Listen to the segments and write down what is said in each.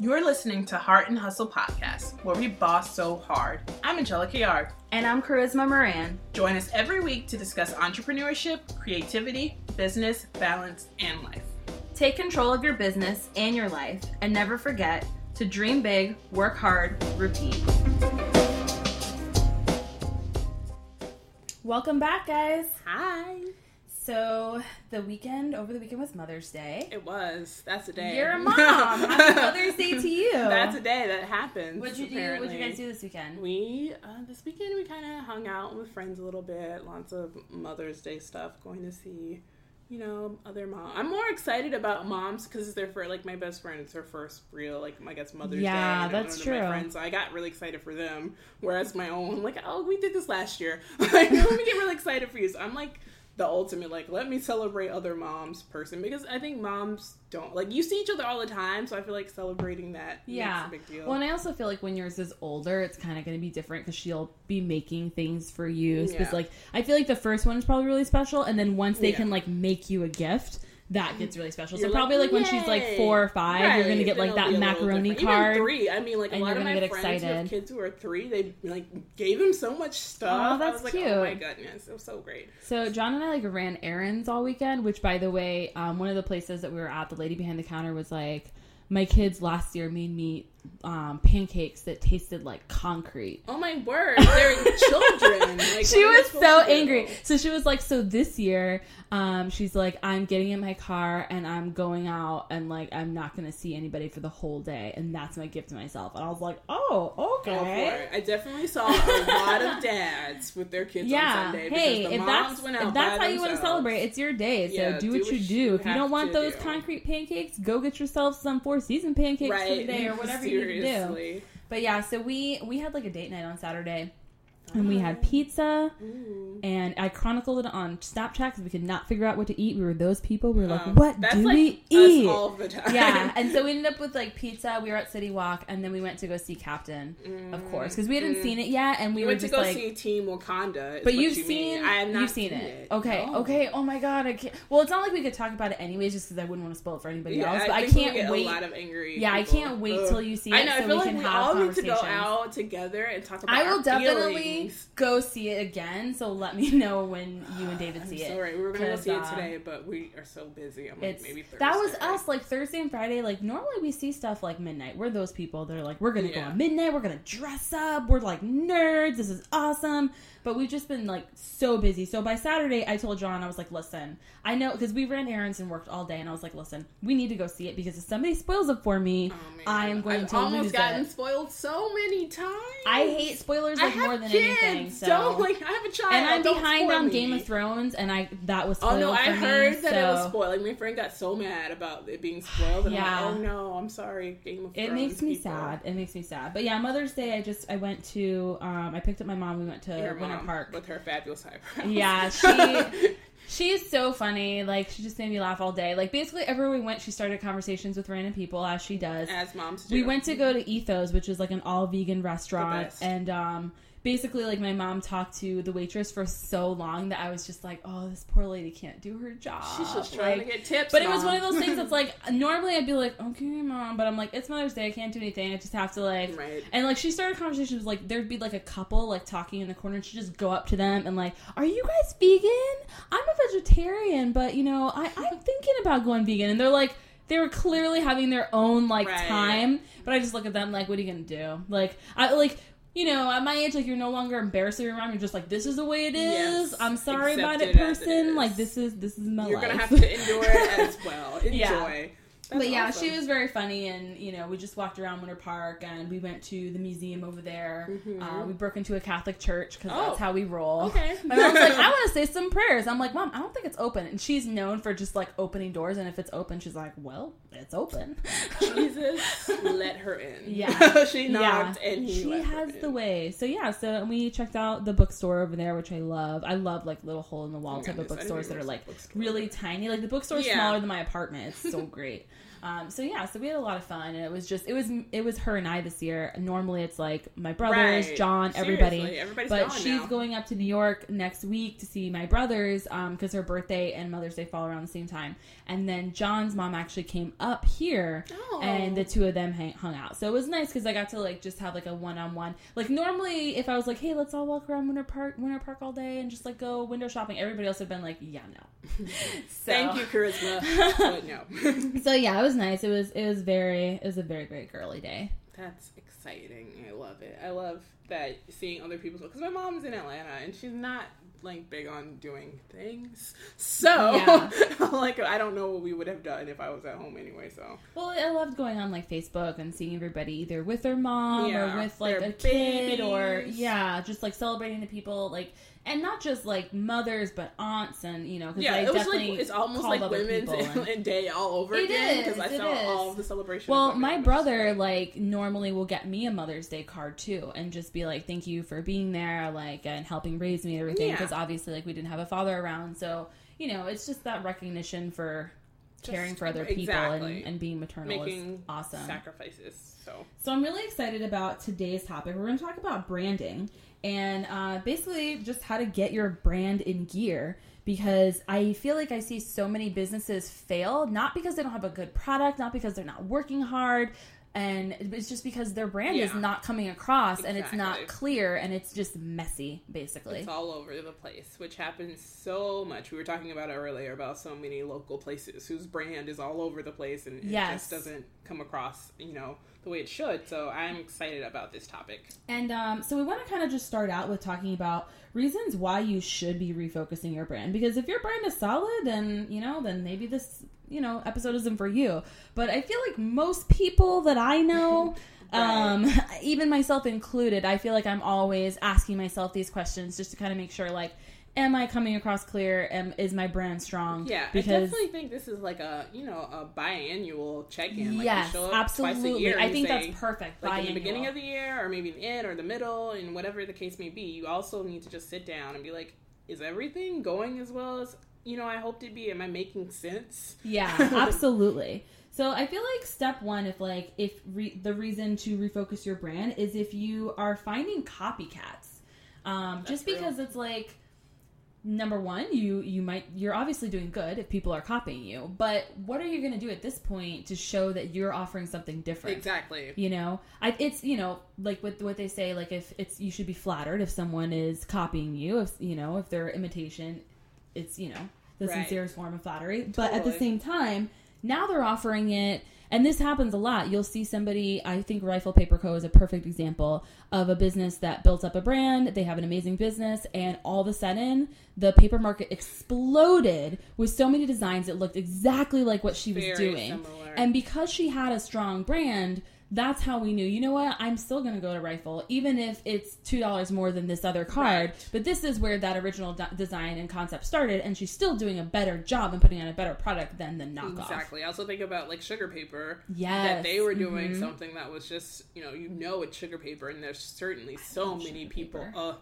You're listening to Heart and Hustle Podcast, where we boss so hard. I'm Angelica Yard. And I'm Charisma Moran. Join us every week to discuss entrepreneurship, creativity, business, balance, and life. Take control of your business and your life, and never forget to dream big, work hard, repeat. Welcome back, guys. Hi. So, the weekend, over the weekend was Mother's Day. It was. That's a day. You're a mom. Happy Mother's Day to you. That's a day that happens. What'd you do? What'd you guys do this weekend? We uh, this weekend we kind of hung out with friends a little bit. Lots of Mother's Day stuff. Going to see, you know, other mom. I'm more excited about moms because it's their first. Like my best friend, it's her first real like I guess Mother's Yeah, Day. and that's true. My friends, so I got really excited for them. Whereas my own, I'm like, oh, we did this last year. like, let me get really excited for you. So I'm like the ultimate like let me celebrate other moms person because I think moms don't like you see each other all the time. So I feel like celebrating that Yeah. makes a big deal. Well, and I also feel like when yours is older, it's kind of going to be different because she'll be making things for you. Yeah. like I feel like the first one is probably really special, and then once they Yeah. can like make you a gift, that gets really special. You're so probably like, when she's like four or five, you're gonna get like that be a little macaroni card. Even three. I mean, like a lot of my friends who have kids who are three, they like gave them so much stuff. I that's like, cute. oh my goodness, it was so great. So John and I like ran errands all weekend, which by the way, um, one of the places that we were at, the lady behind the counter was like, my kids last year made me um, pancakes that tasted like concrete. Oh my word, they're children. Like, she what was so angry. So she was like, so this year, um, she's like, I'm getting in my car and I'm going out and like I'm not gonna see anybody for the whole day, and that's my gift to myself. And I was like, oh, okay. I definitely saw a lot of dads with their kids on Yeah. Sunday. Hey, because the if moms that's went out if that's how you want to celebrate, it's your day. So Yeah, do what you do. If you don't want those do. concrete pancakes, go get yourself some Four Season pancakes for the day or whatever you need to do. But yeah, so we we had like a date night on Saturday, and we Oh. had pizza. Ooh. And I chronicled it on Snapchat because we could not figure out what to eat. We were those people. We were like, Um, "What do like we us eat?" all the time. yeah, and so we ended up with like pizza. We were at City Walk, and then we went to go see Captain, of course, because we hadn't Mm. seen it yet, and we We were went to go like. see Team Wakanda. but you've you seen. I have not you've seen, seen it. it. Okay, No. okay. Oh my god, I can't. Well, it's not like we could talk about it anyways, just because I wouldn't want to spoil it for anybody Yeah, else. But I, we can't wait. A lot of angry. Yeah, I can't wait Ugh. till you see it I know. so I feel we like we all need to go out together and talk about. I will definitely go see it again. So let me know when you and David I'm see it. sorry, we were gonna go see it uh, today, but we are so busy. I'm like maybe Thursday. that was us like Thursday and Friday. Like normally we see stuff like midnight. We're those people that are like we're gonna go Yeah. at midnight. We're gonna dress up. We're like nerds. This is awesome. But we've just been like so busy. So by Saturday, I told John I was like, listen, I know because we ran errands and worked all day, and I was like, listen, we need to go see it because if somebody spoils it for me, Oh. I am going I've to almost gotten it. spoiled so many times. I hate spoilers like more than kids. anything. So. Don't like I have a child. and I'm Don't behind on me. Game of Thrones, and I that was spoiled Oh no, I for me, heard that it was so- spoiled. Like my friend got so mad about it being spoiled, and Yeah. I'm like, oh no, I'm sorry, Game of It Thrones. It makes me people. sad. It makes me sad. But yeah, Mother's Day, I just I went to um I picked up my mom. We went to Your mom Park. with her fabulous eyebrows. Yeah, she she's so funny. Like she just made me laugh all day. Like basically everywhere we went, she started conversations with random people as she does. as moms do. We went to go to Ethos, which is like an all vegan restaurant, and um basically like my mom talked to the waitress for so long that I was just like, oh, this poor lady can't do her job. She's just trying Like, to get tips. But it was one of those things that's like normally I'd be like, okay, mom, but I'm like, it's Mother's Day, I can't do anything. I just have to like, Right. and like she started conversations like there'd be like a couple like talking in the corner, and she'd just go up to them and like, are you guys vegan? I'm a vegetarian, but you know, I I'm thinking about going vegan, and they're like. They were clearly having their own like Right. time, but I just look at them like, "What are you gonna do?" Like, I like, you know, at my age, like you're no longer embarrassed of your mom. You're just like, "This is the way it is. Yes. I'm sorry about it, it it person. is. like, this is this is my You're life." gonna have to endure it as well. Enjoy. Yeah. That's but yeah, awesome. she was very funny, and you know, we just walked around Winter Park, and we went to the museum over there. Uh, we broke into a Catholic church because Mm-hmm. Oh. that's how we roll. Okay. My mom's like, I want to say some prayers. I'm like, Mom, I don't think it's open, and she's known for just like opening doors, and if it's open, she's like, Well, it's open. Jesus let her in. Yeah. she knocked and he she has the way. So yeah, so we checked out the bookstore over there, which I love. I love like little hole in the wall Oh type of goodness, didn't bookstores that are like there was a bookstore. really tiny. Like the bookstore's Yeah. smaller than my apartment. It's so great. Um, so yeah, so we had a lot of fun, and it was just it was it was her and I this year. Normally it's like my brothers, Right. John, everybody. Seriously, everybody's but she's now. going up to New York next week to see my brothers because her birthday and Mother's Day fall around the same time. And then John's mom actually came up here, Oh. and the two of them hang, hung out. So it was nice because I got to like just have like a one on one. Like normally, if I was like, "Hey, let's all walk around Winter Park, Winter Park all day and just like go window shopping," everybody else would have been like, "Yeah, no." So- Thank you, Charisma. but no. So yeah, it was nice. It was it was very it was a very very girly day. That's exciting. I love it. I love that seeing other people's because my mom's in Atlanta and she's not like big on doing things. So Yeah. like I don't know what we would have done if I was at home anyway. So Well, I loved going on like Facebook and seeing everybody either with their mom Yeah, or with like a kid or yeah, just like celebrating the people like and not just like mothers but aunts and you know because yeah, I it was definitely like it's almost like women's and- day all over It again is, I saw is. all the celebrations. Well, my brother like normally will get me a Mother's Day card too, and just be like, "Thank you for being there, like, and helping raise me and everything." Yeah. Because obviously, like, we didn't have a father around, so you know, it's just that recognition for Just- caring for other people exactly. and, and being maternal making is awesome. sacrifices. So So I'm really excited about today's topic. We're going to talk about branding and uh, basically just how to get your brand in gear because I feel like I see so many businesses fail not because they don't have a good product, not because they're not working hard. And it's just because their brand is not coming across and it's not clear and it's just messy, basically. It's all over the place, which happens so much. We were talking about earlier about so many local places whose brand is all over the place and it Yes. just doesn't come across, you know, the way it should. So I'm excited about this topic. And um, so we want to kind of just start out with talking about reasons why you should be refocusing your brand. Because if your brand is solid, then you know, then maybe this you know episode isn't for you. But I feel like most people that I know. Um, even myself included, I feel like I'm always asking myself these questions just to kind of make sure, like, am I coming across clear? Am is my brand strong? Yeah, I definitely think this is like a you know a biannual check-in. Like yes, show up Twice a absolutely. year I think say, that's perfect. Like in the beginning of the year, or maybe the end, or the middle, and whatever the case may be. You also need to just sit down and be like, is everything going as well as you know I hoped it'd be? Am I making sense? Yeah, absolutely. So I feel like step one, if like if re- the reason to refocus your brand is if you are finding copycats, um, just real. because it's like number one, you you might you're obviously doing good if people are copying you, but what are you going to do at this point to show that you're offering something different? Exactly. You know, I, it's you know like with what they say, like if it's you should be flattered if someone is copying you, if you know if their imitation, it's you know the Right. sincerest form of flattery. But at the same time, now they're offering it, and this happens a lot. You'll see somebody. I think Rifle Paper Co is a perfect example of a business that built up a brand. They have an amazing business, and all of a sudden, the paper market exploded with so many designs that looked exactly like what she was Very doing. similar. And because she had a strong brand, that's how we knew, you know what, I'm still going to go to Rifle, even if it's $2 more than this other card. Right. But this is where that original de- design and concept started, and she's still doing a better job and putting out a better product than the knockoff. Exactly. I also think about like sugar paper. Yes. That they were doing Mhm. something that was just, you know, you know it's sugar paper and there's certainly so many people. Uh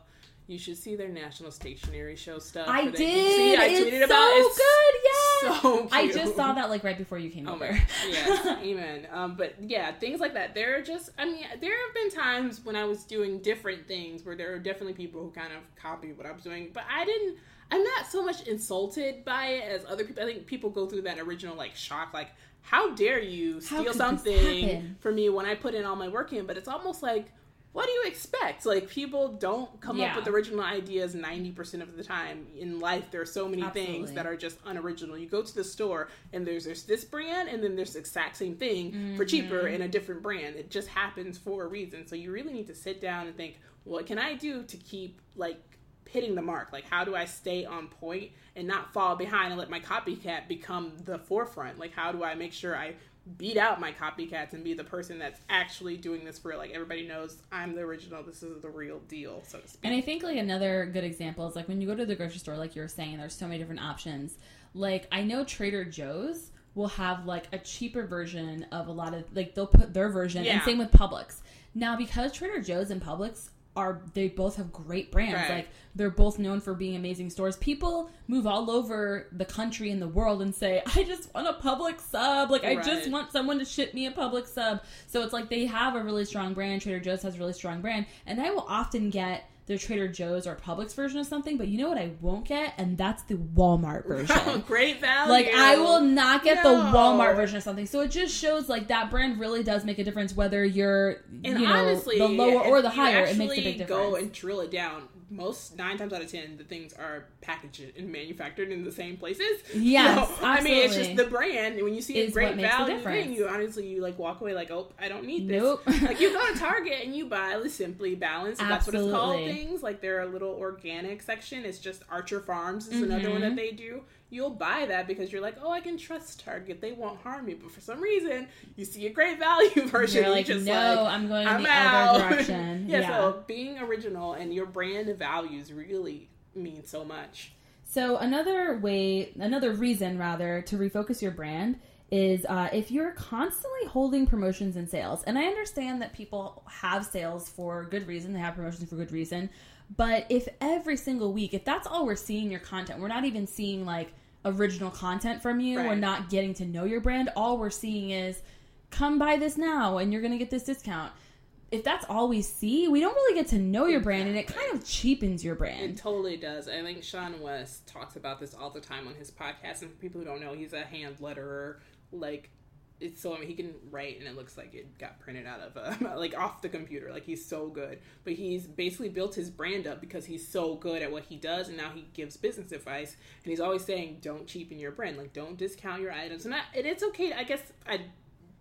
you should see their national stationery show stuff. I did. See, I it's tweeted so about it. It's good. Yeah. So I just saw that like right before you came Oh over. my, yes, amen. Um, but yeah, things like that. There are just, I mean, there have been times when I was doing different things where there are definitely people who kind of copied what I was doing, but I didn't. I'm not so much insulted by it as other people. I think people go through that original like shock, like, how dare you steal something happen? for me when I put in all my work in? But it's almost like. What do you expect? Like people don't come Yeah. up with original ideas 90% of the time. In life there are so many things that are just unoriginal. You go to the store and there's there's this brand and then there's the exact same thing for cheaper Mm-hmm. in a different brand. It just happens for a reason. So you really need to sit down and think, what can I do to keep like hitting the mark? Like how do I stay on point and not fall behind and let my copycat become the forefront? Like how do I make sure I beat out my copycats and be the person that's actually doing this for real? Like everybody knows I'm the original. This is the real deal, so to speak. And I think like another good example is like when you go to the grocery store, like you were saying, there's so many different options. Like I know Trader Joe's will have like a cheaper version of a lot of like they'll put their version, and Yeah. same with Publix. Now because Trader Joe's and Publix are they both have great brands. Right. Like they're both known for being amazing stores. People move all over the country and the world and say, "I just want a Publix sub. Like I just want someone to ship me a Publix sub." So it's like they have a really strong brand. Trader Joe's has a really strong brand, and I will often get their Trader Joe's or Publix version of something, but you know what I won't get, and that's the Walmart version. Great value. Like I will not get the Walmart version of something. So it just shows like that brand really does make a difference whether you're And you know honestly, the lower or the higher. It makes a big difference. Go and drill it down. Most nine times out of ten, the things are packaged and manufactured in the same places. Yes, So, I mean, it's just the brand. When you see a great value thing, you honestly you like walk away like, oh, I don't need this. Nope. like you go to Target and you buy the Simply Balance. That's what it's called. Things like their little organic section. It's just Archer Farms is another Mm-hmm. one that they do. You'll buy that because you're like, oh, I can trust Target. They won't harm me. But for some reason, you see a great value version. You're and like, you're just no, like, I'm going in I'm the out. other direction. yeah, yeah. so being original and your brand values really mean so much. So another way, another reason rather, to refocus your brand is uh, if you're constantly holding promotions and sales. And I understand that people have sales for good reason; they have promotions for good reason. But if every single week, if that's all we're seeing your content, we're not even seeing like original content from you. We're not getting to know your brand. All we're seeing is come buy this now and you're going to get this discount. If that's all we see, we don't really get to know your brand and it kind of cheapens your brand. It totally does. I think seanwes talks about this all the time on his podcast. And for people who don't know, he's a hand letterer. Like, it's so I mean, he can write and it looks like it got printed out of uh, a, like off the computer. Like he's so good. But he's basically built his brand up because he's so good at what he does, and now he gives business advice. And he's always saying, "Don't cheapen your brand. Like, don't discount your items." And, I, and it's okay. I guess I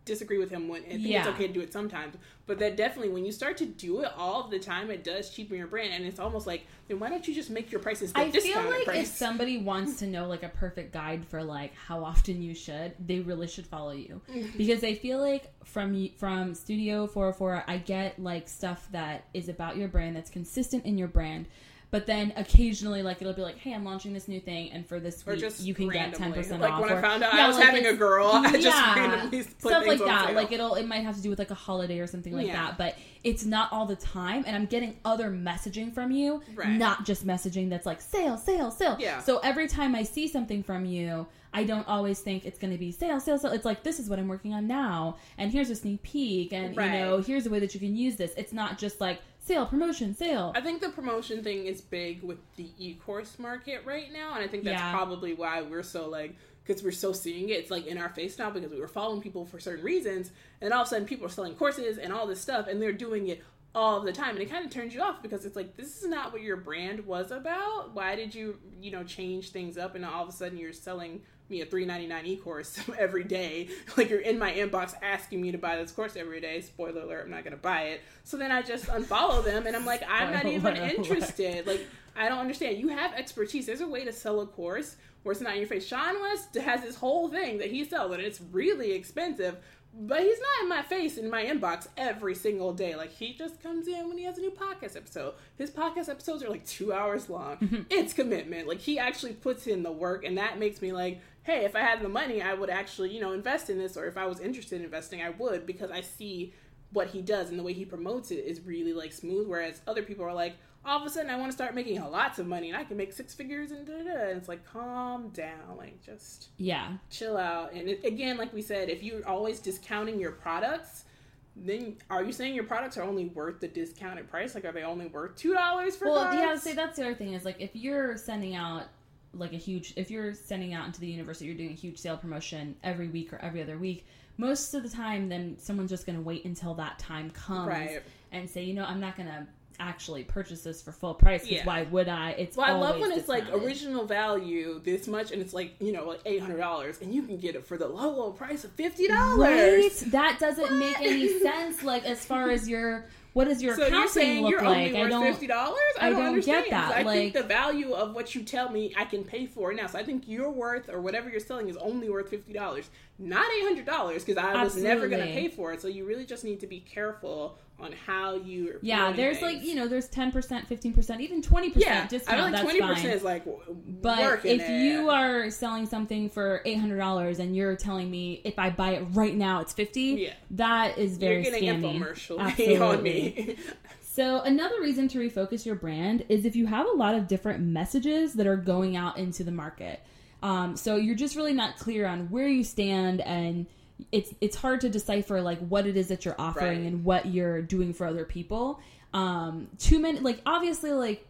disagree with him when I think it's okay to do it sometimes, but that definitely when you start to do it all the time, it does cheapen your brand, and it's almost like then why don't you just make your prices I feel like price? if somebody wants to know like a perfect guide for like how often you should, they really should follow you because I feel like from from Studio 404, I get like stuff that is about your brand that's consistent in your brand. But then occasionally, like it'll be like, "Hey, I'm launching this new thing, and for this week, you can get ten percent like off." Like when or- I found out Yeah, I was like, having a girl, I just yeah, randomly put stuff like that. sale. Like it'll it might have to do with like a holiday or something like Yeah. that. But it's not all the time, and I'm getting other messaging from you, Right. not just messaging that's like sale, sale, sale. Yeah. So every time I see something from you, I don't always think it's going to be sale, sale, sale. It's like this is what I'm working on now, and here's a sneak peek, and Right. you know here's a way that you can use this. It's not just like sale, promotion, sale. I think the promotion thing is big with the e-course market right now, and I think that's Yeah. probably why we're so like because we're so seeing it. It's like in our face now because we were following people for certain reasons, and all of a sudden people are selling courses and all this stuff, and they're doing it all the time, and it kind of turns you off because it's like this is not what your brand was about. Why did you you know change things up, and all of a sudden you're selling me a three ninety nine e course every day. Like you're in my inbox asking me to buy this course every day. Spoiler alert: I'm not gonna buy it. So then I just unfollow them, and I'm like, I'm not even interested. Like I don't understand. You have expertise. There's a way to sell a course where it's not in your face. seanwes has this whole thing that he sells, and it's really expensive. But he's not in my face in my inbox every single day. Like he just comes in when he has a new podcast episode. His podcast episodes are like two hours long. it's commitment. Like he actually puts in the work, and that makes me like, hey, if I had the money, I would actually you know invest in this, or if I was interested in investing, I would because I see what he does and the way he promotes it is really like smooth. Whereas other people are like, all of a sudden I want to start making lots of money and I can make six figures and da da. And it's like, calm down, like just yeah. chill out. And it, again, like we said, if you're always discounting your products, then are you saying your products are only worth the discounted price? Like, are they only worth two dollars for? Well, products? yeah. See, that's the other thing is like if you're sending out like a huge, if you're sending out into the universe that you're doing a huge sale promotion every week or every other week, most of the time, then someone's just going to wait until that time comes Right. and say, you know, I'm not going to actually purchase this for full price. Yeah. why would I? It's Well, I love when it's like original value this much, and it's like you know like eight hundred dollars, and you can get it for the low low price of fifty dollars. Right? That doesn't make any sense. Like as far as your what does your So you're accounting saying look you're like? only I don't. fifty dollars? I don't get that. I like- think the value of what you tell me I can pay for now. So I think your worth or whatever you're selling is only worth fifty dollars, not eight hundred dollars, because I was never going to pay for it. So you really just need to be careful on how you. Yeah, there's like you know, there's ten percent, fifteen percent, even twenty percent yeah. discount. I like that's twenty fine. percent is like But if it. you are selling something for eight hundred dollars and you're telling me if I buy it right now it's fifty, Yeah. that is very you're getting scammy. infomercial Absolutely. on me. So, another reason to refocus your brand is if you have a lot of different messages that are going out into the market. Um, so, you're just really not clear on where you stand, and it's it's hard to decipher like what it is that you're offering Right. and what you're doing for other people. Um, too many, like obviously, like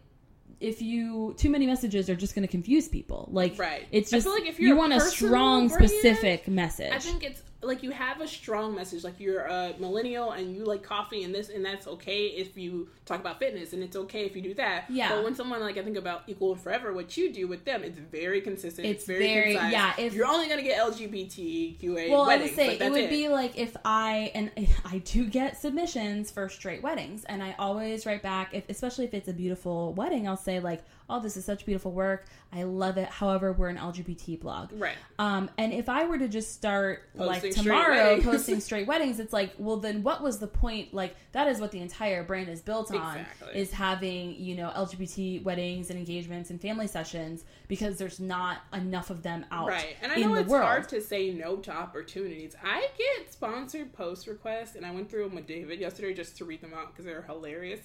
if you too many messages are just going to confuse people. Like, Right. It's just like if you want a strong, brand, specific message. I think it's like you have a strong message. Like you're a millennial and you like coffee and this and that's okay if you talk about fitness and it's okay if you do that. Yeah. But when someone like I think about Equal and Forever, what you do with them, it's very consistent. It's, It's very, very- concise. yeah, if- you're only gonna get LGBTQA well, I would say it would be like if I and I do get submissions for straight weddings, and I always write back, if especially if it's a beautiful wedding, I'll say like, "Oh, this is such beautiful work. I love it." However, we're an LGBT blog, right. Um, and if I were to just start like Posting straight tomorrow posting straight weddings, it's like, well, then what was the point? Like that is what the entire brand is built on Exactly. is having you know LGBT weddings and engagements and family sessions because there's not enough of them out Right. And I in know the it's world. hard to say no to opportunities. I get sponsored post requests, and I went through them with David yesterday just to read them out because they're hilarious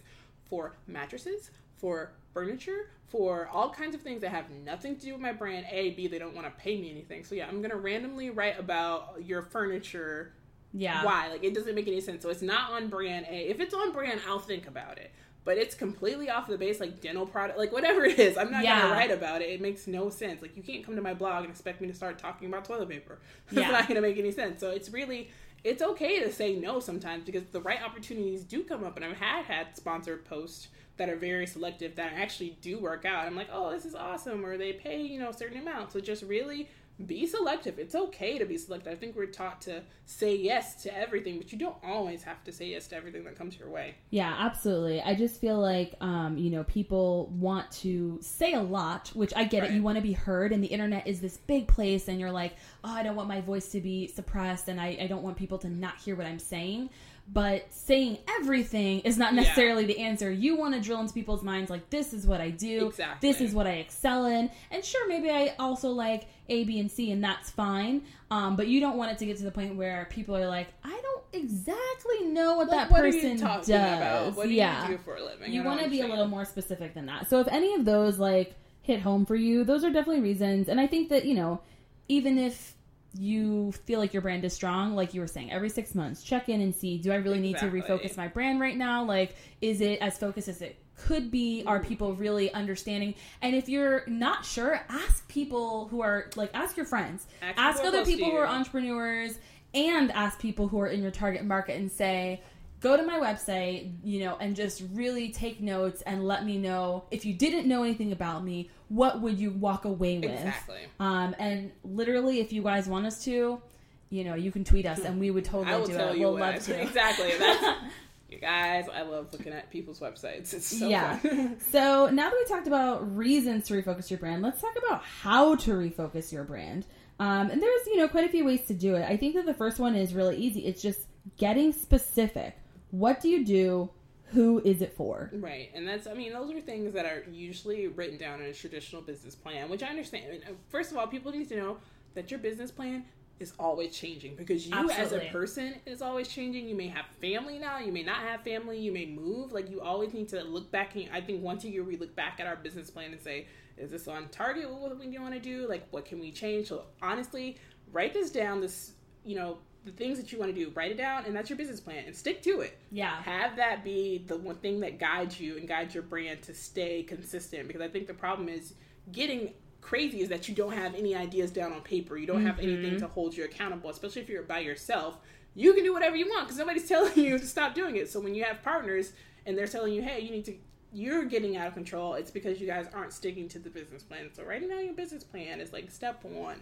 for mattresses, for furniture, for all kinds of things that have nothing to do with my brand. A, B, they don't want to pay me anything. So yeah, I'm going to randomly write about your furniture. yeah. Why? Like, it doesn't make any sense. So it's not on brand A. If it's on brand, I'll think about it. But it's completely off the base, like dental product, like whatever it is. I'm not Yeah. gonna write about it. It makes no sense. Like you can't come to my blog and expect me to start talking about toilet paper. It's Yeah. not gonna make any sense. So it's really, it's okay to say no sometimes because the right opportunities do come up. And I've had had sponsored posts that are very selective that actually do work out. I'm like, oh, this is awesome, or they pay you know a certain amount. So just really be selective. It's okay to be selective. I think we're taught to say yes to everything, but you don't always have to say yes to everything that comes your way. Yeah, absolutely. I just feel like, um, you know, people want to say a lot, which I get it. You want to be heard, and the internet is this big place, and you're like, oh, I don't want my voice to be suppressed, and I, I don't want people to not hear what I'm saying. But saying everything is not Yeah. necessarily the answer. You want to drill into people's minds, like, this is what I do, Exactly. this is what I excel in. And sure, maybe I also like A, B, and C, and that's fine. Um, but you don't want it to get to the point where people are like, I don't exactly know what Like, that what person you talking does. about? What do yeah. you do for a living? You want to be a little more specific than that. So if any of those like hit home for you, those are definitely reasons. And I think that, you know, even if you feel like your brand is strong, like you were saying, every six months, check in and see, do I really need to refocus my brand right now? Like, is it as focused as it could be? Are people really understanding? And if you're not sure, ask people who are like, ask your friends, Ask ask, other people who are entrepreneurs, and ask people who are in your target market and say, go to my website, you know, and just really take notes and let me know if you didn't know anything about me, what would you walk away with? Exactly. Um, and literally, if you guys want us to, you know, you can tweet us and we would totally do it. We'll love to. exactly. That's you guys. I love looking at people's websites. It's so yeah. so now that we talked about reasons to refocus your brand, let's talk about how to refocus your brand. Um, and there's, you know, quite a few ways to do it. I think that the first one is really easy. It's just getting specific. What do you do? Who is it for? Right, and that's I mean those are things that are usually written down in a traditional business plan, which I understand. I mean, uh, First of all, people need to know that your business plan is always changing because you as a person is always changing. You may have family now, you may not have family, you may move. Like you always need to look back. And I think once a year we look back at our business plan and say, is this on target what we want to do? Like what can we change? So honestly, write this down. This you know the things that you want to do. Write it down, and that's your business plan, and stick to it Yeah. have that be the one thing that guides you and guides your brand to stay consistent because i think the problem is getting crazy is that you don't have any ideas down on paper. You don't have mm-hmm. anything to hold you accountable especially if you're by yourself. You can do whatever you want because nobody's telling you to stop doing it. So when you have partners and they're telling you hey you need to you're getting out of control it's because you guys aren't sticking to the business plan. So writing down your business plan is like step one.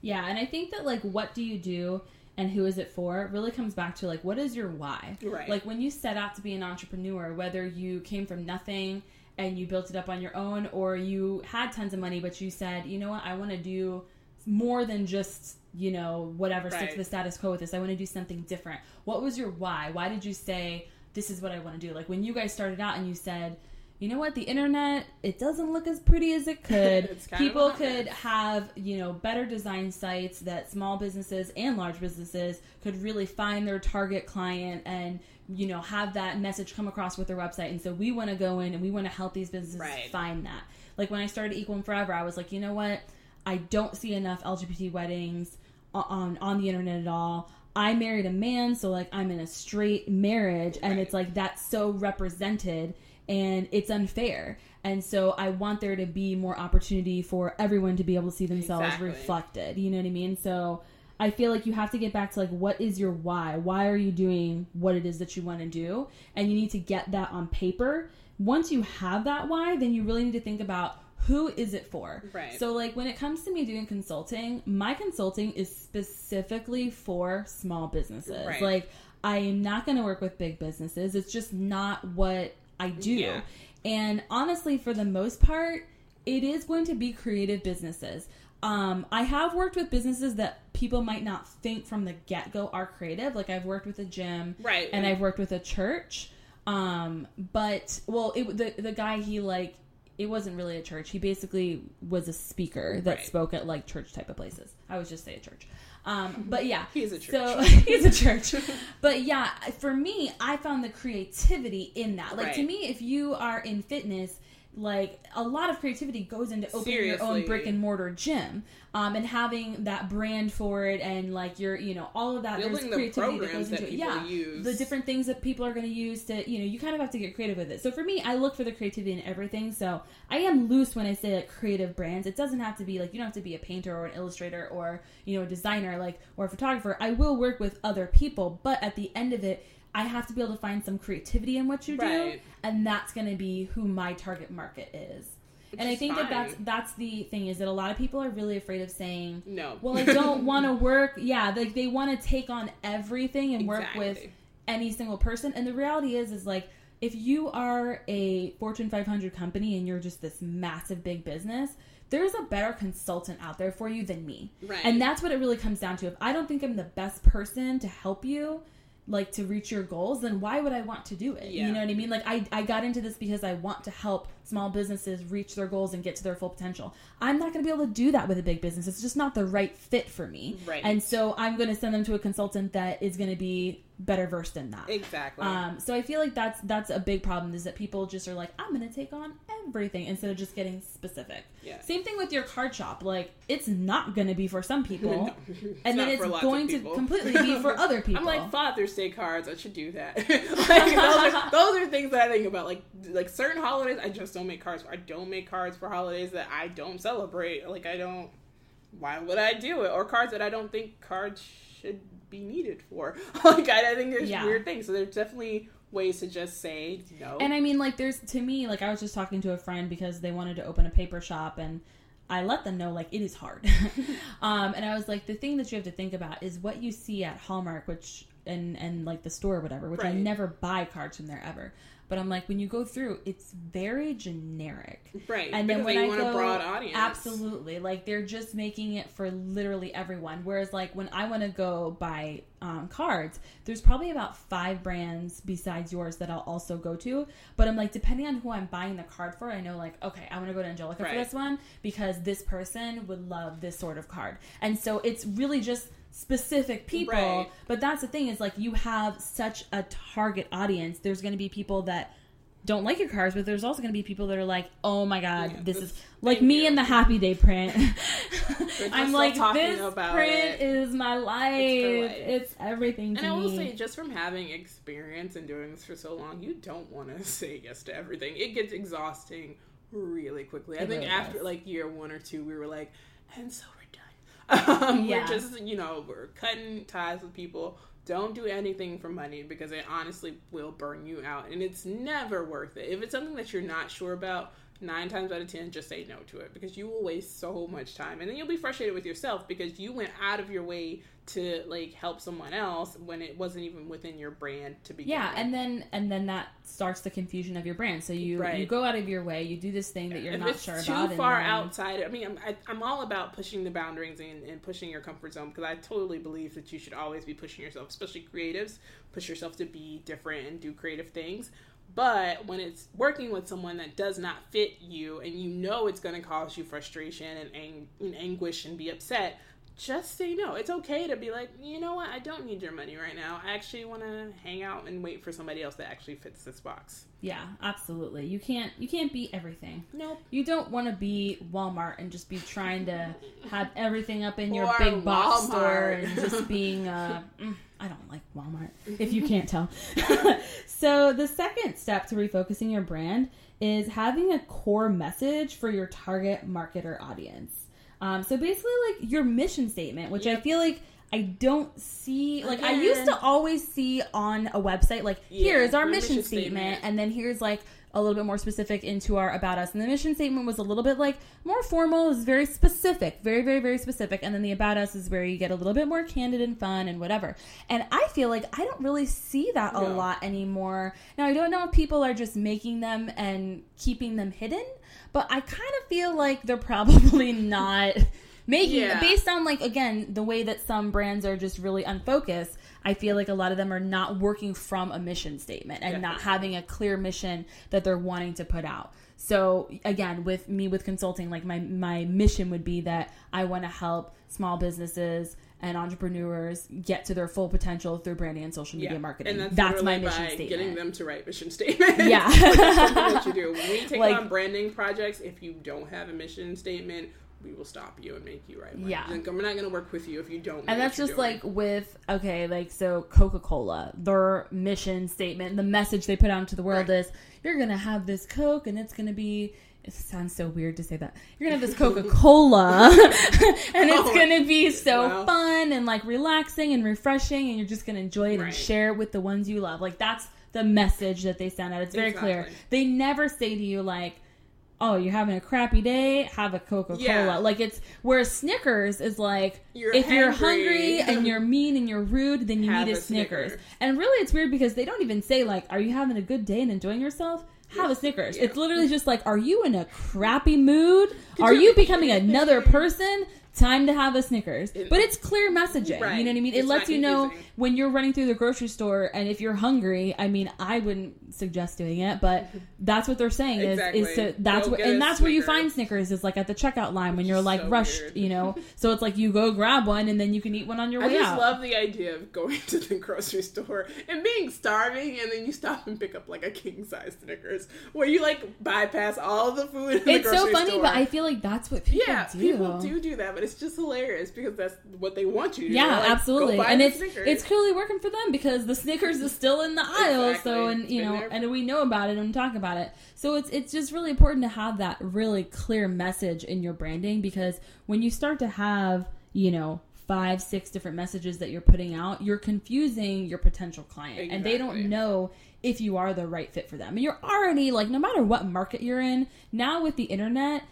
Yeah, and I think that like what do you do and who is it for really comes back to like what is your why? Right. Like when you set out to be an entrepreneur, whether you came from nothing and you built it up on your own or you had tons of money but you said, "You know what? I want to do more than just, you know, whatever stick to the status quo with this. I want to do something different." What was your why? Why did you say this is what I want to do? Like when you guys started out and you said, "You know what? The internet, it doesn't look as pretty as it could. It's kind of a People could have you know better design sites that small businesses and large businesses could really find their target client and you know, have that message come across with their website. And so we want to go in and we want to help these businesses Right. find that. Like when I started Equal and Forever, I was like, you know what? I don't see enough LGBT weddings on on the internet at all. I married a man, so like I'm in a straight marriage, and Right. it's like that's so represented, and it's unfair. And so I want there to be more opportunity for everyone to be able to see themselves Exactly. reflected. You know what I mean? So I feel like you have to get back to like what is your why? Why are you doing what it is that you want to do? And you need to get that on paper. Once you have that why, then you really need to think about who is it for? Right. So like when it comes to me doing consulting, my consulting is specifically for small businesses. Right. Like I am not going to work with big businesses. It's just not what I do. Yeah. And honestly, for the most part, it is going to be creative businesses. Um, I have worked with businesses that people might not think from the get go are creative. Like I've worked with a gym, Right. and I've worked with a church. Um, but well, it the the guy he like it wasn't really a church. He basically was a speaker that Right. spoke at like church type of places. I would just say a church. Um, but yeah, He's a church. So he's a church. But yeah, for me, I found the creativity in that. Like to me, if you are in fitness, like a lot of creativity goes into opening your own brick and mortar gym, um, and having that brand for it, and like your, you know, all of that. Building there's the creativity that programs goes that into it. people Yeah, use. the different things that people are going to use to, you know, you kind of have to get creative with it. So for me, I look for the creativity in everything. So I am loose when I say like creative brands. It doesn't have to be like you don't have to be a painter or an illustrator or you know a designer like or a photographer. I will work with other people, but at the end of it. I have to be able to find some creativity in what you do, Right. and that's going to be who my target market is. and I think that that's that's the thing is that a lot of people are really afraid of saying, no. "Well, I don't want to work." Yeah, like they want to take on everything and work with any single person. And the reality is, is like if you are a Fortune 500 company and you're just this massive big business, there's a better consultant out there for you than me. Right. And that's what it really comes down to. If I don't think I'm the best person to help you, like to reach your goals, then why would I want to do it? Yeah. You know what I mean? Like I, I got into this because I want to help small businesses reach their goals and get to their full potential. I'm not going to be able to do that with a big business. It's just not the right fit for me. Right. And so I'm going to send them to a consultant that is going to be better versed in that. exactly. Um, so I feel like that's that's a big problem is that people just are like, I'm going to take on everything instead of just getting specific. Yeah. Same thing with your card shop. Like it's not going to be for some people, No, and then it's for lots of going to completely be for other people. I'm like Father's Day cards. I should do that. like, those, are, those are things that I think about. Like like certain holidays, I just don't make cards. For. I don't make cards for holidays that I don't celebrate. Like I don't. Why would I do it? Or cards that I don't think cards should be needed for. like I, I think there's Yeah. weird things. So there's definitely ways to just say no. And I mean, like, there's to me, like, I was just talking to a friend because they wanted to open a paper shop, and I let them know, like, it is hard. um, and I was like, the thing that you have to think about is what you see at Hallmark, which and and like the store or whatever, which I never buy cards from there ever. But I'm like, when you go through, it's very generic. right. And then when I want go, a broad audience. absolutely, like they're just making it for literally everyone. Whereas, like when I want to go buy um, cards, there's probably about five brands besides yours that I'll also go to. But I'm like, depending on who I'm buying the card for, I know like, okay, I want to go to Angelica for this one because this person would love this sort of card, and so it's really just specific people Right. but that's the thing is like you have such a target audience there's going to be people that don't like your cars, but there's also going to be people that are like, "Oh my god, Yeah, this this- is like me you. in the Happy Day print." I'm like, talking this about print it. is my life. life. It's everything to And I will me. say, just from having experience and doing this for so long, you don't want to say yes to everything. It gets exhausting really quickly. I It think really after does. like year one or two, we were like, and so. Um, Yeah. We're just, you know, we're cutting ties with people. Don't do anything for money because it honestly will burn you out, and it's never worth it. If it's something that you're not sure about, nine times out of ten, just say no to it because you will waste so much time, and then you'll be frustrated with yourself because you went out of your way to like help someone else when it wasn't even within your brand to begin. yeah, with. and then and then that starts the confusion of your brand. So you Right. you go out of your way, you do this thing that you're if not sure too about. and far then- outside, I mean, I'm, I, I'm all about pushing the boundaries and, and pushing your comfort zone because I totally believe that you should always be pushing yourself, especially creatives. Push yourself to be different and do creative things. But when it's working with someone that does not fit you and you know it's going to cause you frustration and, ang- and anguish and be upset, just say no. It's okay to be like, you know what, I don't need your money right now. I actually want to hang out and wait for somebody else that actually fits this box. Yeah, absolutely. You can't you can't be everything. Nope. You don't want to be Walmart and just be trying to have everything up in your Or big box Walmart. store and just being uh I don't like Walmart if you can't tell. so the second step to refocusing your brand is having a core message for your target marketer audience. Um, so basically like your mission statement, which I feel like I don't see like I used to always see on a website like Yeah, here's our mission, mission statement, statement. and then here's like a little bit more specific into our about us. And the mission statement was a little bit like more formal. Is very specific very very very specific. And then the about us is where you get a little bit more candid and fun and whatever. And i feel like i don't really see that a No. lot anymore. Now i don't know if people are just making them and keeping them hidden but i kind of feel like they're probably not making Yeah. based on like again the way that some brands are just really unfocused i feel like a lot of them are not working from a mission statement and not Definitely. having a clear mission that they're wanting to put out so again with me with consulting like my my mission would be that i want to help small businesses and entrepreneurs get to their full potential through branding and social media marketing And that's, that's, my mission by statement Getting them to write mission statements. Yeah. That's what you do. When we take Like- on branding projects, if you don't have a mission statement, we will stop you and make you write one. Yeah. Like, we're not going to work with you if you don't. know and that's just doing. like with okay like so coca-cola their mission statement the message they put out into the world Right. is you're gonna have this coke and it's gonna be it sounds so weird to say that you're gonna have this coca-cola and it's Oh, gonna be so wow. fun and like relaxing and refreshing and you're just gonna enjoy it and share it with the ones you love like that's the message that they send out it's very clear they never say to you like oh you're having a crappy day have a coca-cola Yeah. like it's where snickers is like You're if you're hungry. hungry and you're mean and you're rude, then you Have need a, a Snickers. Snickers. And really, it's weird because they don't even say like, "Are you having a good day and enjoying yourself?" Have a Snickers. Yeah. It's literally just like, "Are you in a crappy mood? Could Are you- you becoming another person?" Time to have a Snickers, but it's clear messaging. Right. You know what I mean? It It's lets you know when you're running through the grocery store, and if you're hungry. I mean, I wouldn't suggest doing it, but that's what they're saying is is to that's Go where and that's where you find Snickers is like at the checkout line when you're like so rushed, weird. you know. so it's like you go grab one and then you can eat one on your I way out. I just love the idea of going to the grocery store and being starving, and then you stop and pick up like a king size Snickers, where you like bypass all the food. In the it's so funny, store. but I feel like that's what people yeah, do. people do do that, but it's just hilarious because that's what they want you to do. Yeah, like, absolutely, and it's Snickers." it's clearly working for them because the Snickers is still in the aisle. So and It's you know, there. and we know about it and talk about it. So it's it's just really important to have that really clear message in your branding because when you start to have you know five six different messages that you're putting out, you're confusing your potential client, and they don't know if you are the right fit for them. And you're already like no matter what market you're in now with the internet.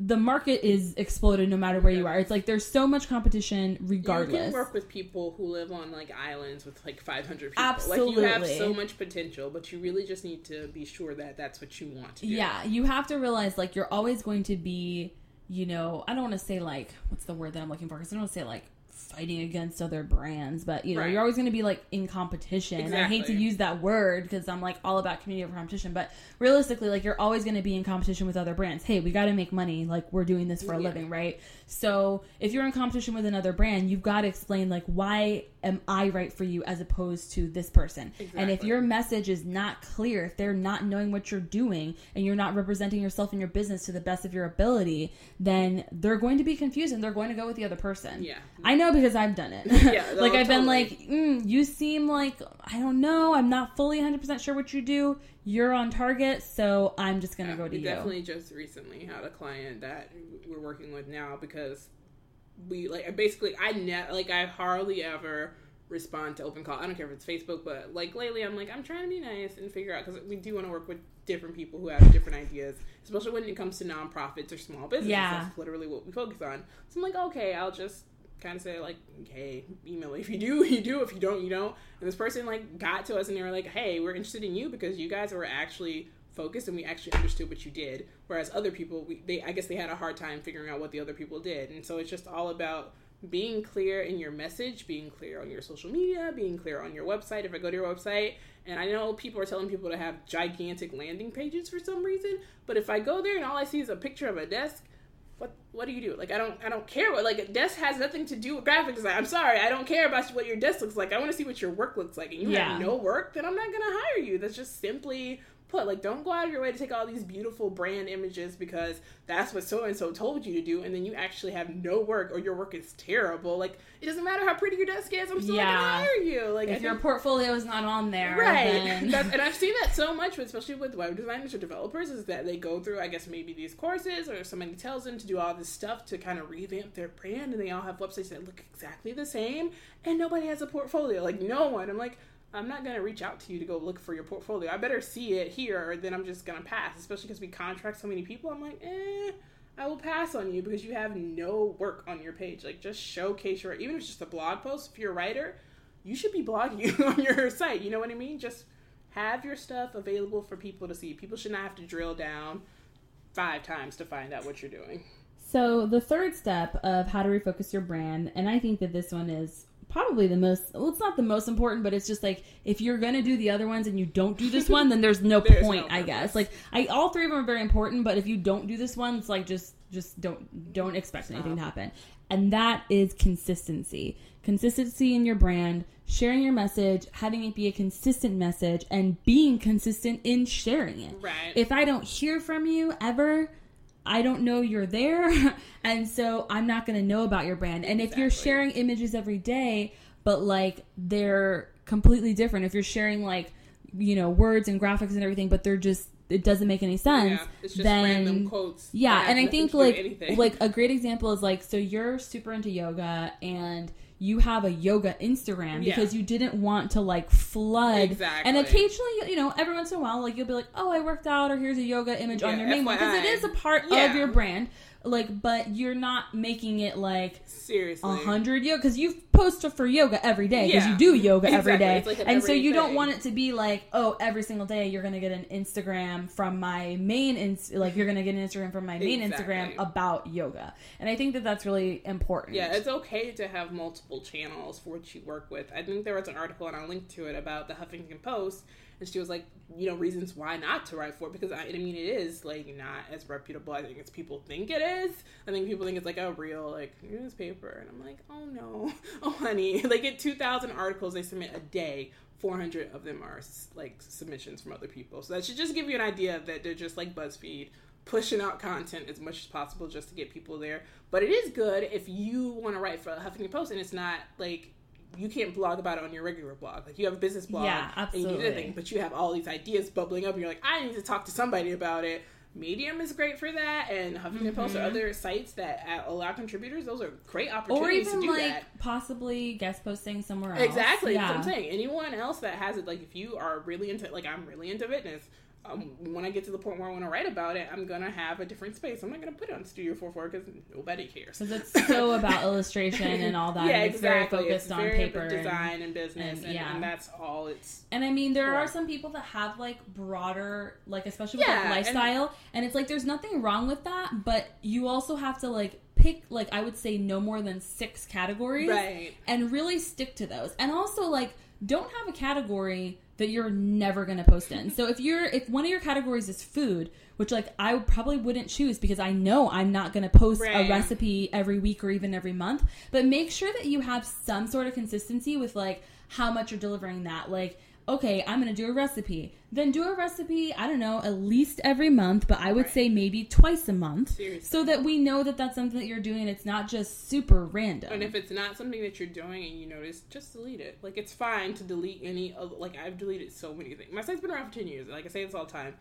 The market is exploded no matter where you are. It's like there's so much competition regardless. You can work with people who live on like islands with like 500 people. Like you have so much potential, but you really just need to be sure that that's what you want to do. Yeah, you have to realize like you're always going to be, you know, I don't want to say like what's the word that I'm looking for because I don't want to say like fighting against other brands, but you know, Right. you're always going to be like in competition. And I hate to use that word because I'm like all about community over competition, but realistically, like you're always going to be in competition with other brands. Hey, we got to make money. Like we're doing this for a living, right? So if you're in competition with another brand, you've got to explain like why am I right for you as opposed to this person. And if your message is not clear, if they're not knowing what you're doing and you're not representing yourself and your business to the best of your ability, then they're going to be confused and they're going to go with the other person. Yeah. I know because I've done it. Yeah, no, like I've been like, mm, you seem like I don't know, I'm not fully 100% sure what you do. You're on target, so I'm just going to Yeah, go to we you. definitely just recently had a client that we're working with now because we like basically I ne- like I hardly ever respond to open call. I don't care if it's Facebook, but like lately I'm like I'm trying to be nice and figure out because we do want to work with different people who have different ideas, especially when it comes to nonprofits or small businesses. Yeah. That's literally what we focus on. So I'm like, okay, I'll just kind of say like, hey, email me. If you do, you do. If you don't, you don't. And this person like got to us and they were like, hey, we're interested in you because you guys were actually focused and we actually understood what you did. Whereas other people, we, they I guess they had a hard time figuring out what the other people did. And so it's just all about being clear in your message, being clear on your social media, being clear on your website. If I go to your website, and I know people are telling people to have gigantic landing pages for some reason, but if I go there and all I see is a picture of a desk, what what do you do? Like I don't I don't care what like a desk has nothing to do with graphic design. I'm sorry, I don't care about what your desk looks like. I want to see what your work looks like. And you Yeah. have no work, then I'm not gonna hire you. That's just simply put. Like don't go out of your way to take all these beautiful brand images because that's what so and so told you to do, and then you actually have no work or your work is terrible. Like it doesn't matter how pretty your desk is. I'm still Yeah. gonna hire you. Like If your portfolio is not on there, Right. then That's, and I've seen that so much, especially with web designers or developers, is that they go through, I guess, maybe these courses or somebody tells them to do all this stuff to kind of revamp their brand, and they all have websites that look exactly the same, and nobody has a portfolio. Like, no one. I'm like, I'm not going to reach out to you to go look for your portfolio. I better see it here, or then I'm just going to pass, especially because we contract so many people. I'm like, eh. I will pass on you because you have no work on your page. Like, just showcase your, even if it's just a blog post, if you're a writer, you should be blogging on your site. You know what I mean? Just have your stuff available for people to see. People should not have to drill down five times to find out what you're doing. So the third step of how to refocus your brand, and I think that this one is probably the most well it's not the most important but it's just like if you're gonna do the other ones and you don't do this one then there's no There's point no i guess. Like i all three of them are very important but if you don't do this one it's like just just don't don't expect anything to happen. And that is consistency. Consistency in your brand sharing your message having it be a consistent message and being consistent in sharing it. Right. if I don't hear from you ever, I don't know you're there. and so I'm not going to know about your brand. And if you're sharing images every day, but like they're completely different, if you're sharing like, you know, words and graphics and everything, but they're just, it doesn't make any sense, yeah, it's just then random quotes. yeah, and I think to do with like like a great example is like so you're super into yoga and you have a yoga Instagram Yeah. because you didn't want to like flood Exactly. and occasionally you know every once in a while like you'll be like oh I worked out or here's a yoga image on your main one because it is a part Yeah. of your brand like but you're not making it like seriously, a hundred yoga because you post for yoga every day because Yeah. you do yoga every Exactly. day, It's like an and so you don't want it to be like, oh, every single day you're gonna get an Instagram from my main, ins- like you're gonna get an Instagram from my main Exactly. Instagram about yoga, and I think that that's really important. Yeah, it's okay to have multiple channels for what you work with. I think there was an article and I linked to it about the Huffington Post, and she was like, you know, reasons why not to write for it because I, I mean, it is like not as reputable. I think as people think it is. I think people think it's like a real like newspaper, and I'm like, oh no, oh honey, like at 2,000 articles they submit a day. 400 of them are like submissions from other people. So that should just give you an idea that they're just like BuzzFeed pushing out content as much as possible just to get people there. But it is good if you want to write for Huffington Post and it's not like you can't blog about it on your regular blog. Like you have a business blog, Yeah, and you do absolutely. the thing, but you have all these ideas bubbling up, and you're like, I need to talk to somebody about it. Medium is great for that, and Huffington Post or mm-hmm. other sites that allow contributors. Those are great opportunities. or even to do like that. possibly guest posting somewhere else. Exactly. Yeah. That's what I'm saying. Anyone else that has it, like if you are really into, like I'm really into fitness, um, when I get to the point where I want to write about it, I'm gonna have a different space. I'm not gonna put it on Studio 44 because nobody cares. Because it's so about illustration and all that. yeah, and it's exactly. very focused it's on very paper. design and, business, and- and, yeah. and that's all. It's And I mean, there are some people that have like broader, like especially with Yeah, like lifestyle, and, it's like there's nothing wrong with that, but you also have to like pick like I would say no more than six categories, right. and really stick to those. And also like don't have a category that you're never going to post in. so if you're if one of your categories is food, which like I probably wouldn't choose because I know I'm not going to post a recipe every week or even every month, but make sure that you have some sort of consistency with like how much you're delivering that. Like okay, I'm going to do a recipe. Then do a recipe, I don't know, at least every month, but I would Right. say maybe twice a month. Seriously. So that we know that that's something that you're doing. It's not just super random. And if it's not something that you're doing and you notice, just delete it. Like it's fine to delete any. of Like I've deleted so many things. My site's been around for ten years. Like I say this all the time.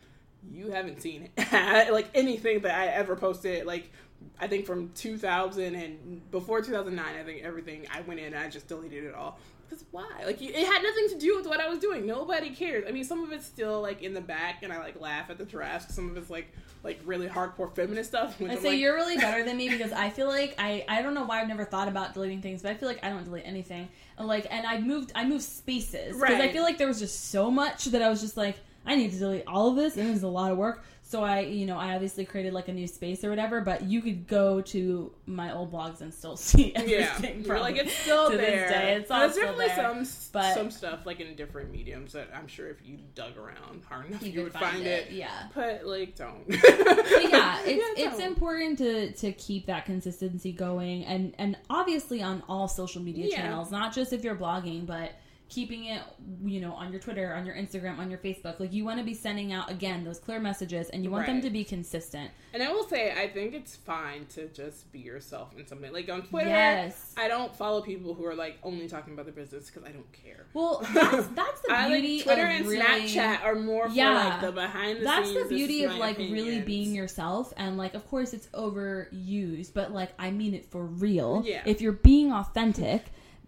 You haven't seen it. like anything that I ever posted. Like I think from 2000 and before 2009, I think everything I went in and I just deleted it all. Because why? Like you, it had nothing to do with what I was doing. Nobody cares. I mean, some of it's still like in the back, and I like laugh at the drafts. Some of it's like like really hardcore feminist stuff. I say like, you're really better than me because I feel like I I don't know why I've never thought about deleting things, but I feel like I don't delete anything. Like, and I moved I moved spaces because I feel like there was just so much that I was just like I need to delete all of this, and it was a lot of work. So I, you know, I obviously created like a new space or whatever. But you could go to my old blogs and still see everything. You're like it's still there. this day. It's all There's still definitely there. some but- some stuff like in different mediums that I'm sure if you dug around hard enough, you, could would find, it. Yeah. But like, don't. but yeah, it's it's important to to keep that consistency going, and and obviously on all social media Yeah. channels, not just if you're blogging, but keeping it you know on your Twitter, on your Instagram, on your Facebook. Like you want to be sending out again those clear messages, and you want them to be consistent. And I will say, I think it's fine to just be yourself in something. Like on Twitter, Yes. I don't follow people who are like only talking about their business because I don't care. Well, that's that's the I beauty like Twitter of and really, Snapchat are more for Yeah. like the behind the scenes. That's scenes. the beauty of like really being yourself, and like of course it's overused, but like I mean it for real. Yeah. If you're being authentic,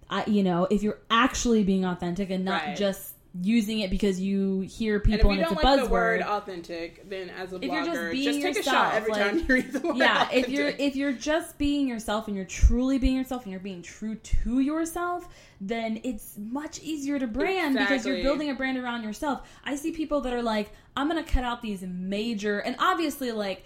I, you know, if you're actually being authentic and not Right. just using it because you hear And if people you and, don't it's a like buzzword. the word authentic, then as a If you're just blogger, being just take a yourself, shot every like- time you read the word. yeah, if you're if you're just being yourself and you're truly being yourself and you're being true to yourself, then it's much easier to brand because you're building a brand around yourself. I see people that are like, I'm gonna cut out these major and obviously like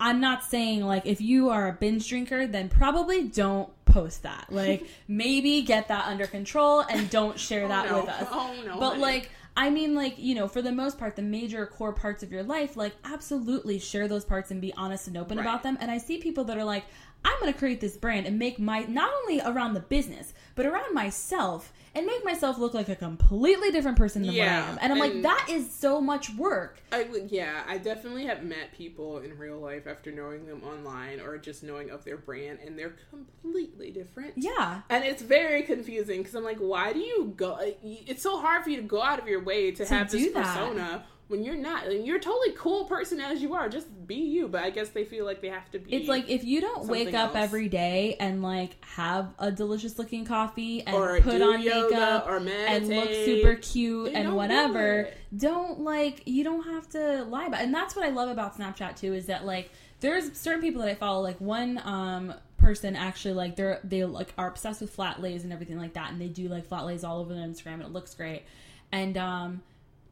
I'm not saying like if you are a binge drinker, then probably don't post that. Like maybe get that under control and don't share Oh, that no. with us. Oh no! But honey. like, I mean, like, you know, for the most part, the major core parts of your life, like, absolutely share those parts and be honest and open Right. about them. And I see people that are like, I'm going to create this brand and make my, not only around the business, but around myself and make myself look like a completely different person than what I am. And I'm like, that is so much work. I yeah, I definitely have met people in real life after knowing them online or just knowing of their brand, and they're completely different. Yeah. And it's very confusing because I'm like, why do you go? It's so hard for you to go out of your way to, To have this that. persona when you're not. You're a totally cool person as you are. Just be you. But I guess they feel like they have to be. It's like if you don't wake up else. every day and like have a delicious looking coffee and Or put on makeup or and look super cute and whatever, don't like you don't have to lie about. It. And that's what I love about Snapchat too is that like there's certain people that I follow like one um person actually like they're they like are obsessed with flat lays and everything like that and they do like flat lays all over their Instagram and it looks great. And um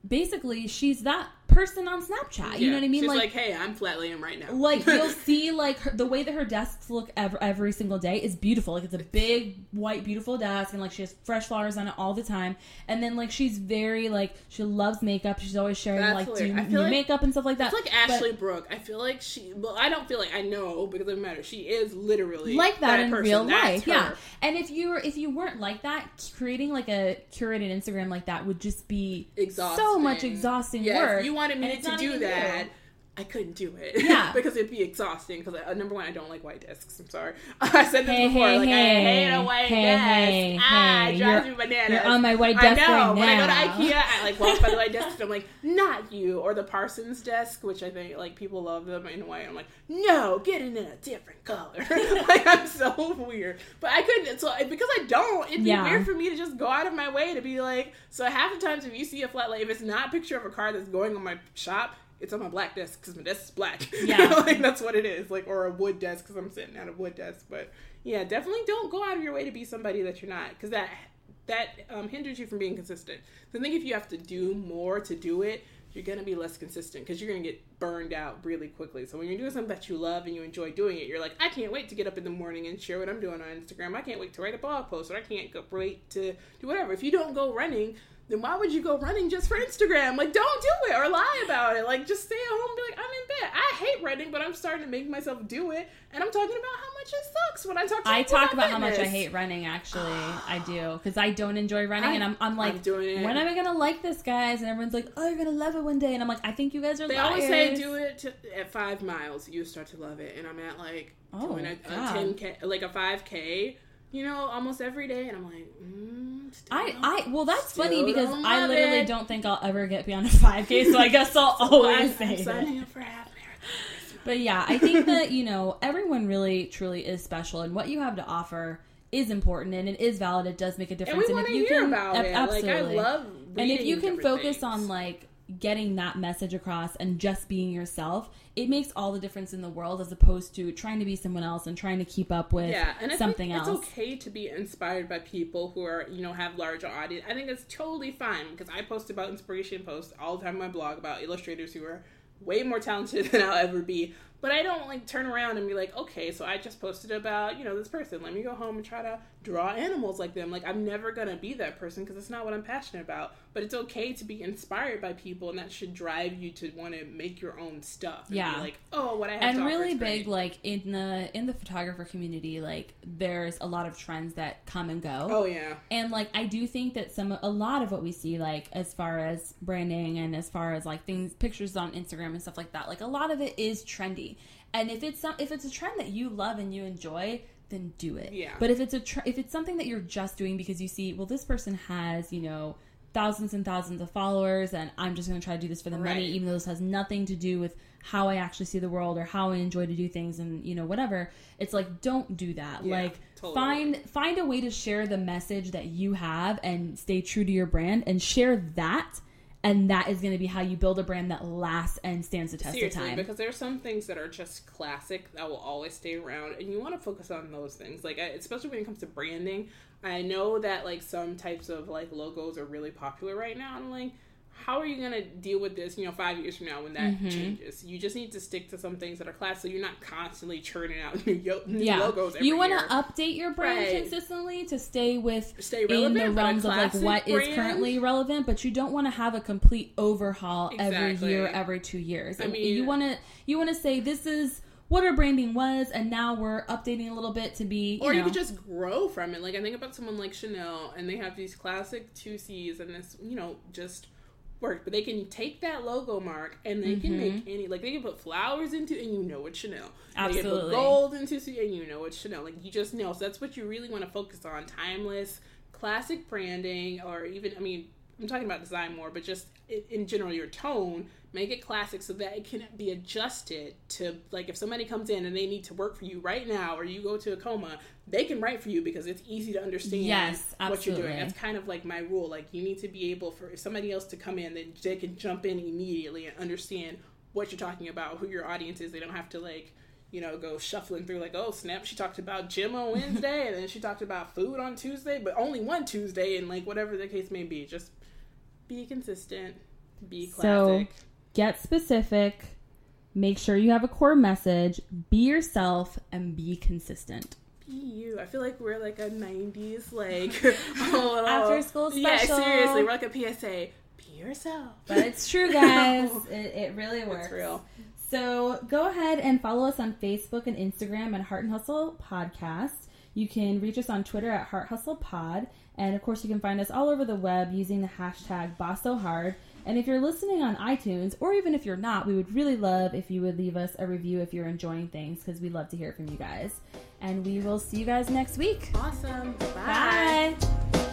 basically she's that person on Snapchat. You know what I mean? She's like, hey, I'm flat laying right now. like you'll see like her, the way that her desks look every, every single day is beautiful like it's a big white beautiful desk and like she has fresh flowers on it all the time and then like she's very like she loves makeup she's always sharing That's like do new like- makeup and stuff like that It's like But Ashley Brooke. I feel like she. Well, I don't feel like I know because it doesn't matter. She is literally like that, in person. real That's life her. yeah and if you were if you weren't like that creating like a curated instagram like that would just be exhausting. so much exhausting yeah, work you wanted me to do that, you. I couldn't do it. Yeah. because it'd be exhausting. Because uh, number one, I don't like white desks. I'm sorry. I said this Hey, before. hey, like hey. I hate a white Hey, desk. hey, ah, it drives You're- me bananas. you're on my white desk. I know. Right when now. I go to IKEA, I like walk by the white desk and I'm like, not you. Or the Parsons desk, which I think like people love them in white. I'm like, no, get it in a different color. like I'm so weird. But I couldn't. So because I don't, it'd be Yeah. weird for me to just go out of my way to be like. So half the times, if you see a flat lay, if it's not a picture of a car that's going on my shop. It's on my black desk because my desk is black. Yeah. like that's what it is. Like or a wood desk because I'm sitting at a wood desk. But yeah, definitely don't go out of your way to be somebody that you're not because that that um, hinders you from being consistent. So I think if you have to do more to do it, you're gonna be less consistent because you're gonna get burned out really quickly. So when you're doing something that you love and you enjoy doing it, you're like, I can't wait to get up in the morning and share what I'm doing on Instagram. I can't wait to write a blog post, or I can't wait to do whatever. If you don't go running, then why would you go running just for Instagram? Like, don't do it or lie about it. Like, just stay at home and be like, I'm in bed. I hate running, but I'm starting to make myself do it. And I'm talking about how much it sucks when I talk to I talk about how much I hate running. Actually, I do because I don't enjoy running, I- and I'm, I'm like, I'm doing it. when am I gonna like this, guys? And everyone's like, oh, you're gonna love it one day, and I'm like, I think you guys are. They liars. always say do it to, at five miles, you start to love it, and I'm at like Oh, doing a, a ten k, like a five k, you know, almost every day, and I'm like, mm, still I, I well that's Still funny because I literally it. don't think I'll ever get beyond a 5k so I guess I'll always I'm say that. signing up for half. But yeah, I think that, you know, everyone really truly is special and what you have to offer is important and it is valid. It does make a And difference. we want to you hear can about ab- it. absolutely. Like I love, and if you can focus things. on like getting that message across and just being yourself, it makes all the difference in the world as opposed to trying to be someone else and trying to keep up with yeah, and something else. It's okay to be inspired by people who are, you know, have larger audience. I think it's totally fine because I post about inspiration posts all the time on my blog about illustrators who are way more talented than I'll ever be. But I don't like turn around and be like, okay, so I just posted about, you know, this person. Let me go home and try to draw animals like them. Like I'm never gonna be that person because it's not what I'm passionate about. But it's okay to be inspired by people, and that should drive you to want to make your own stuff. And Yeah. be like, oh, what I have and to really big like in the in the photographer community like there's a lot of trends that come and go Oh yeah, and like i do think that some a lot of what we see like as far as branding and as far as like things pictures on instagram and stuff like that like a lot of it is trendy and if it's some if it's a trend that you love and you enjoy then do it Yeah. but if it's a tr- if it's something that you're just doing because you see well this person has you know thousands and thousands of followers and i'm just going to try to do this for the money even though this has nothing to do with how i actually see the world or how i enjoy to do things and you know whatever it's like don't do that Yeah, like totally. find find a way to share the message that you have and stay true to your brand and share that and that is going to be how you build a brand that lasts and stands the test Seriously, of time because there are some things that are just classic that will always stay around, and you want to focus on those things. Like, especially when it comes to branding, I know that like some types of like logos are really popular right now. and like, how are you gonna deal with this? You know, five years from now when that Mm-hmm. changes, you just need to stick to some things that are classic. So you're not constantly churning out new, yo- new yeah logos. Every you want to update your brand Right. consistently to stay with Stay in relevant, the but a realms of like what is brand? currently relevant but you don't want to have a complete overhaul every year every two years I mean- you want to you want to say this is what our branding was and now we're updating a little bit to be you or you know, could just grow from it. Like I think about someone like Chanel, and they have these classic two C's, and this you know just work. But they can take that logo mark, and they can make mm-hmm. any like they can put flowers into, and you know it's Chanel. They can put Absolutely. gold into, and you know it's Chanel. Like you just know. So that's what you really want to focus on: timeless, classic branding, or even I mean. I'm talking about design more, but just in, general, your tone, make it classic so that it can be adjusted to, like, if somebody comes in and they need to work for you right now, or you go to a coma, they can write for you because it's easy to understand Yes, what you're doing. That's kind of like my rule. Like, you need to be able for if somebody else to come in, then they can jump in immediately and understand what you're talking about, who your audience is. They don't have to, like, you know, go shuffling through like, oh snap, she talked about gym on Wednesday and then she talked about food on Tuesday, but only one Tuesday and like whatever the case may be. Just be consistent, be So- get specific make sure you have a core message be yourself and be consistent be you. I feel like we're like a '90s like oh, After oh. school special. Yeah, seriously, we're like a PSA. Be yourself. but it's true guys it, it really works It's real. So go ahead and follow us on Facebook and Instagram at Heart and Hustle Podcast. You can reach us on Twitter at Heart Hustle Pod. And of course, you can find us all over the web using the hashtag BossSoHard. And if you're listening on iTunes, or even if you're not, we would really love if you would leave us a review if you're enjoying things, because we love to hear from you guys. And we will see you guys next week. Awesome. Bye. Bye.